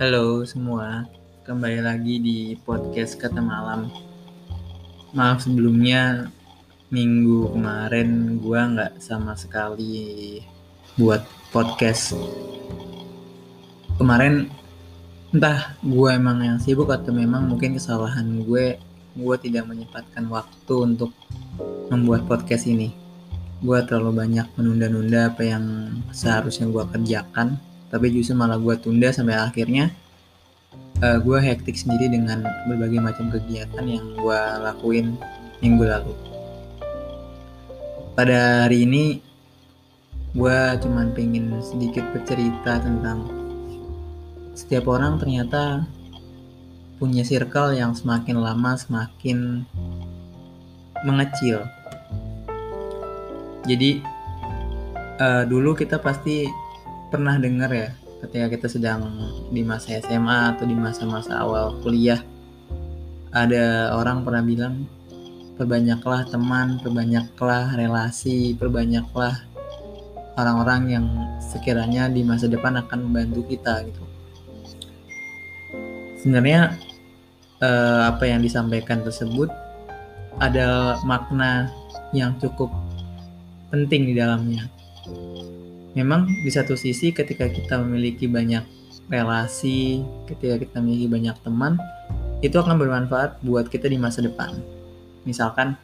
Halo semua, kembali lagi di podcast Kata Malam. Maaf sebelumnya minggu kemarin gua nggak sama sekali buat podcast. Kemarin entah gue emang yang sibuk atau memang mungkin kesalahan gue, gue tidak menyempatkan waktu untuk membuat podcast ini. Gue terlalu banyak menunda-nunda apa yang seharusnya gue kerjakan tapi justru malah gue tunda sampai akhirnya uh, eh, gue hektik sendiri dengan berbagai macam kegiatan yang gue lakuin minggu lalu. Pada hari ini gue cuman pengen sedikit bercerita tentang setiap orang ternyata punya circle yang semakin lama semakin mengecil. Jadi uh, dulu kita pasti pernah dengar ya ketika kita sedang di masa SMA atau di masa-masa awal kuliah ada orang pernah bilang perbanyaklah teman, perbanyaklah relasi, perbanyaklah orang-orang yang sekiranya di masa depan akan membantu kita gitu. Sebenarnya eh, apa yang disampaikan tersebut ada makna yang cukup penting di dalamnya memang di satu sisi ketika kita memiliki banyak relasi, ketika kita memiliki banyak teman, itu akan bermanfaat buat kita di masa depan. Misalkan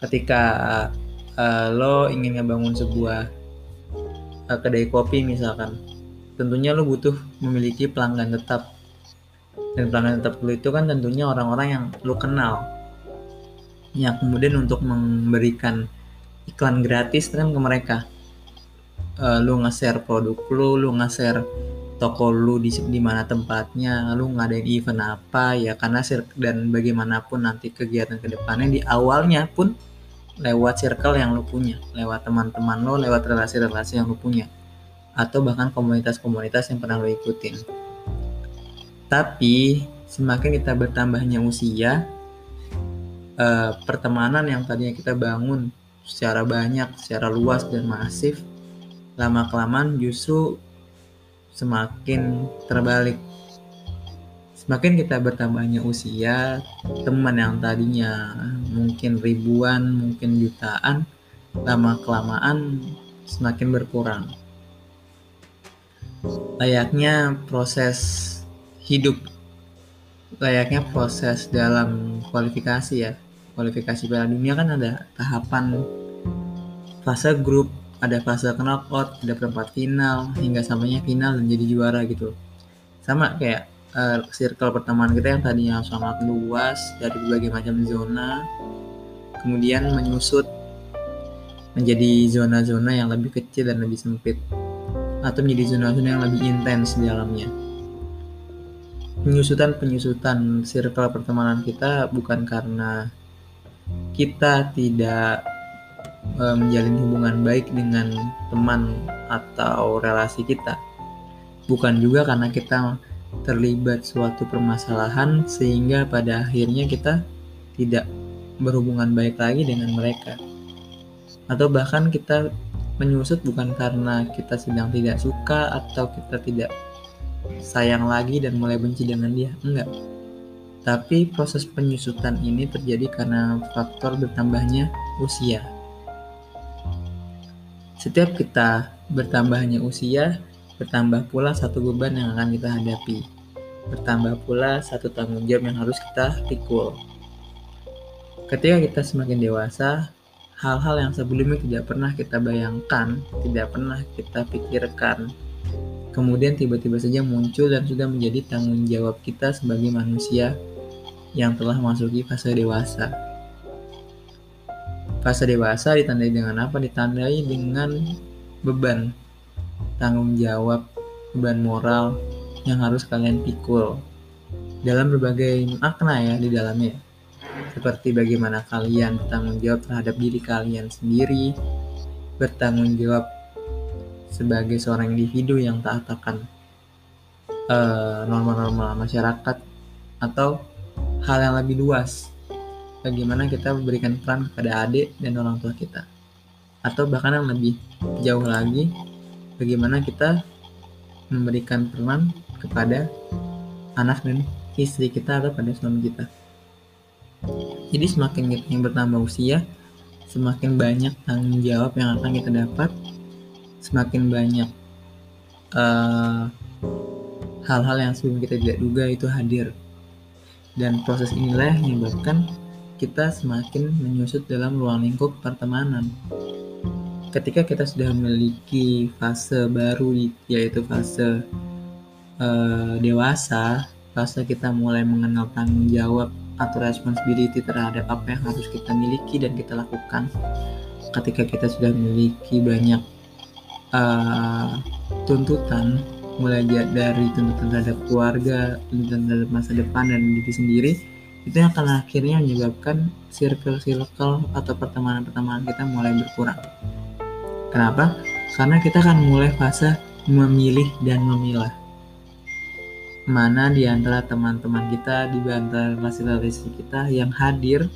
ketika uh, lo ingin ngebangun sebuah uh, kedai kopi misalkan, tentunya lo butuh memiliki pelanggan tetap. Dan pelanggan tetap lo itu kan tentunya orang-orang yang lo kenal. Yang kemudian untuk memberikan iklan gratis kan ke mereka uh, lu nge-share produk lu, lu nge-share toko lu di di mana tempatnya, lu ngadain event apa ya karena dan bagaimanapun nanti kegiatan ke depannya di awalnya pun lewat circle yang lu punya, lewat teman-teman lo, lewat relasi-relasi yang lu punya, atau bahkan komunitas-komunitas yang pernah lo ikutin. Tapi semakin kita bertambahnya usia, eh, pertemanan yang tadinya kita bangun secara banyak, secara luas dan masif, lama kelamaan justru semakin terbalik. Semakin kita bertambahnya usia, teman yang tadinya mungkin ribuan, mungkin jutaan, lama kelamaan semakin berkurang. Layaknya proses hidup, layaknya proses dalam kualifikasi ya. Kualifikasi Piala Dunia kan ada tahapan fase grup, ada fase knockout, ada perempat final, hingga sampainya final dan jadi juara gitu. Sama kayak uh, circle pertemanan kita yang tadinya sangat luas dari berbagai macam zona, kemudian menyusut menjadi zona-zona yang lebih kecil dan lebih sempit, atau menjadi zona-zona yang lebih intens di dalamnya. Penyusutan-penyusutan circle pertemanan kita bukan karena kita tidak uh, menjalin hubungan baik dengan teman atau relasi kita. Bukan juga karena kita terlibat suatu permasalahan sehingga pada akhirnya kita tidak berhubungan baik lagi dengan mereka. Atau bahkan kita menyusut bukan karena kita sedang tidak suka atau kita tidak sayang lagi dan mulai benci dengan dia. Enggak. Tapi proses penyusutan ini terjadi karena faktor bertambahnya usia. Setiap kita bertambahnya usia, bertambah pula satu beban yang akan kita hadapi. Bertambah pula satu tanggung jawab yang harus kita pikul. Ketika kita semakin dewasa, hal-hal yang sebelumnya tidak pernah kita bayangkan, tidak pernah kita pikirkan, kemudian tiba-tiba saja muncul dan sudah menjadi tanggung jawab kita sebagai manusia yang telah memasuki fase dewasa. Fase dewasa ditandai dengan apa? Ditandai dengan beban, tanggung jawab, beban moral yang harus kalian pikul dalam berbagai makna ya di dalamnya. Seperti bagaimana kalian bertanggung jawab terhadap diri kalian sendiri, bertanggung jawab sebagai seorang individu yang taat akan uh, norma-norma masyarakat atau hal yang lebih luas bagaimana kita memberikan peran kepada adik dan orang tua kita. Atau bahkan yang lebih jauh lagi, bagaimana kita memberikan peran kepada anak dan istri kita atau pada suami kita. Jadi semakin kita yang bertambah usia, semakin banyak tanggung jawab yang akan kita dapat, semakin banyak eh, hal-hal yang sebelum kita tidak duga itu hadir. Dan proses inilah yang menyebabkan kita semakin menyusut dalam ruang lingkup pertemanan. Ketika kita sudah memiliki fase baru, yaitu fase uh, dewasa, fase kita mulai mengenal tanggung jawab atau responsibility terhadap apa yang harus kita miliki dan kita lakukan ketika kita sudah memiliki banyak uh, tuntutan mulai dari tuntutan terhadap keluarga, tuntutan terhadap masa depan dan diri sendiri itu yang akan akhirnya menyebabkan circle-circle atau pertemanan-pertemanan kita mulai berkurang. Kenapa? Karena kita akan mulai fase memilih dan memilah mana di antara teman-teman kita, di antara relasi-relasi kita yang hadir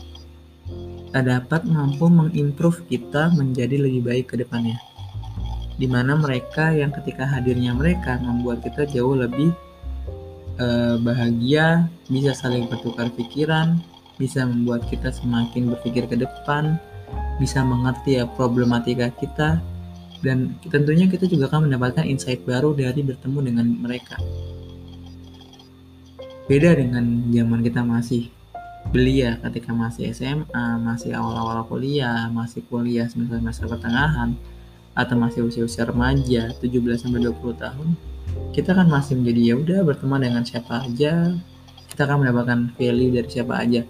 dapat mampu mengimprove kita menjadi lebih baik ke depannya. Di mana mereka yang ketika hadirnya mereka membuat kita jauh lebih uh, bahagia, bisa saling bertukar pikiran, bisa membuat kita semakin berpikir ke depan, bisa mengerti ya problematika kita, dan tentunya kita juga akan mendapatkan insight baru dari bertemu dengan mereka. Beda dengan zaman kita masih belia ketika masih SMA, masih awal-awal kuliah, masih kuliah semester-semester pertengahan, atau masih usia-usia remaja 17 sampai 20 tahun, kita kan masih menjadi ya udah berteman dengan siapa aja, kita akan mendapatkan value dari siapa aja.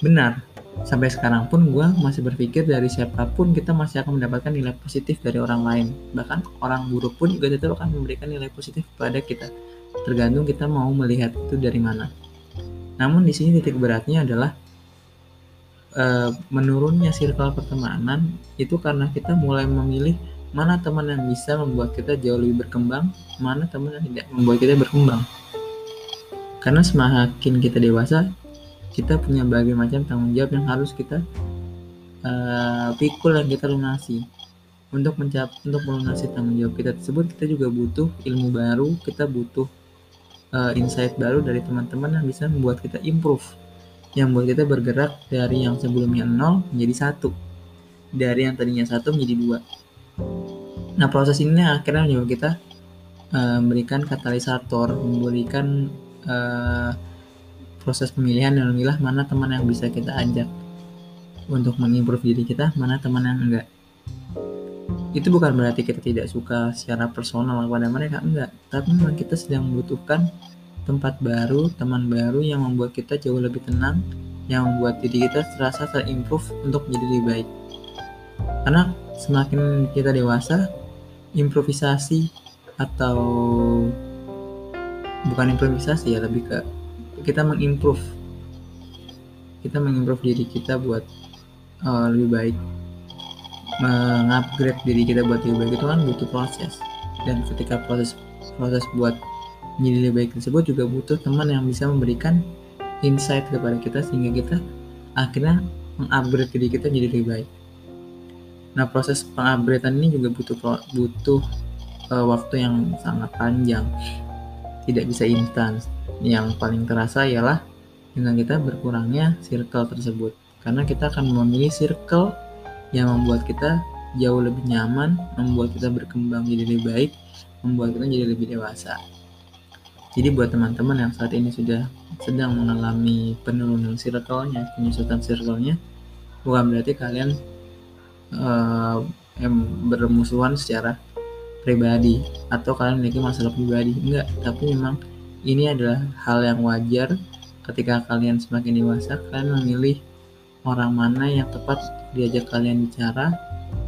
Benar, sampai sekarang pun gue masih berpikir dari siapa pun kita masih akan mendapatkan nilai positif dari orang lain. Bahkan orang buruk pun juga tetap akan memberikan nilai positif kepada kita tergantung kita mau melihat itu dari mana. Namun di sini titik beratnya adalah e, menurunnya circle pertemanan itu karena kita mulai memilih mana teman yang bisa membuat kita jauh lebih berkembang, mana teman yang tidak membuat kita berkembang. Karena semakin kita dewasa, kita punya berbagai macam tanggung jawab yang harus kita uh, pikul dan kita lunasi. Untuk mencapai untuk melunasi tanggung jawab kita tersebut kita juga butuh ilmu baru kita butuh uh, insight baru dari teman-teman yang bisa membuat kita improve. Yang membuat kita bergerak dari yang sebelumnya nol menjadi satu. Dari yang tadinya satu menjadi dua nah proses ini akhirnya menyebabkan kita uh, memberikan katalisator memberikan uh, proses pemilihan dan memilah mana teman yang bisa kita ajak untuk mengimprove diri kita mana teman yang enggak. Itu bukan berarti kita tidak suka secara personal kepada mereka enggak. Tapi memang kita sedang membutuhkan tempat baru teman baru yang membuat kita jauh lebih tenang yang membuat diri kita terasa terimprove untuk menjadi lebih baik. Karena semakin kita dewasa improvisasi atau bukan improvisasi ya lebih ke kita mengimprove. Kita mengimprove diri kita buat uh, lebih baik. Mengupgrade diri kita buat lebih baik itu kan butuh proses. Dan ketika proses proses buat menjadi lebih baik tersebut juga butuh teman yang bisa memberikan insight kepada kita sehingga kita akhirnya mengupgrade diri kita jadi lebih baik. Nah proses pengupgradean ini juga butuh butuh uh, waktu yang sangat panjang, tidak bisa instan. Yang paling terasa ialah dengan kita berkurangnya circle tersebut, karena kita akan memilih circle yang membuat kita jauh lebih nyaman, membuat kita berkembang jadi lebih baik, membuat kita jadi lebih dewasa. Jadi buat teman-teman yang saat ini sudah sedang mengalami penurunan circle-nya, penyusutan circle-nya, bukan berarti kalian uh, bermusuhan secara pribadi atau kalian memiliki masalah pribadi. Enggak, tapi memang ini adalah hal yang wajar ketika kalian semakin dewasa, kalian memilih orang mana yang tepat diajak kalian bicara,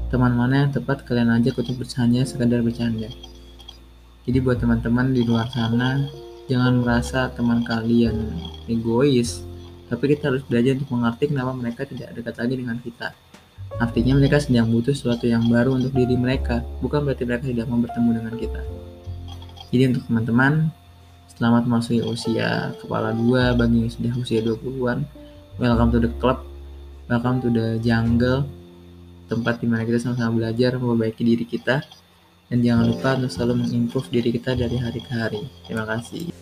teman mana yang tepat kalian ajak untuk bercanda sekadar bercanda. Jadi buat teman-teman di luar sana, jangan merasa teman kalian egois, tapi kita harus belajar untuk mengerti kenapa mereka tidak dekat lagi dengan kita. Artinya mereka sedang butuh sesuatu yang baru untuk diri mereka, bukan berarti mereka tidak mau bertemu dengan kita. Jadi untuk teman-teman, selamat memasuki usia kepala dua bagi yang sudah usia 20-an. Welcome to the club welcome to the jungle tempat di mana kita sama-sama belajar memperbaiki diri kita dan jangan lupa untuk selalu mengimprove diri kita dari hari ke hari. Terima kasih.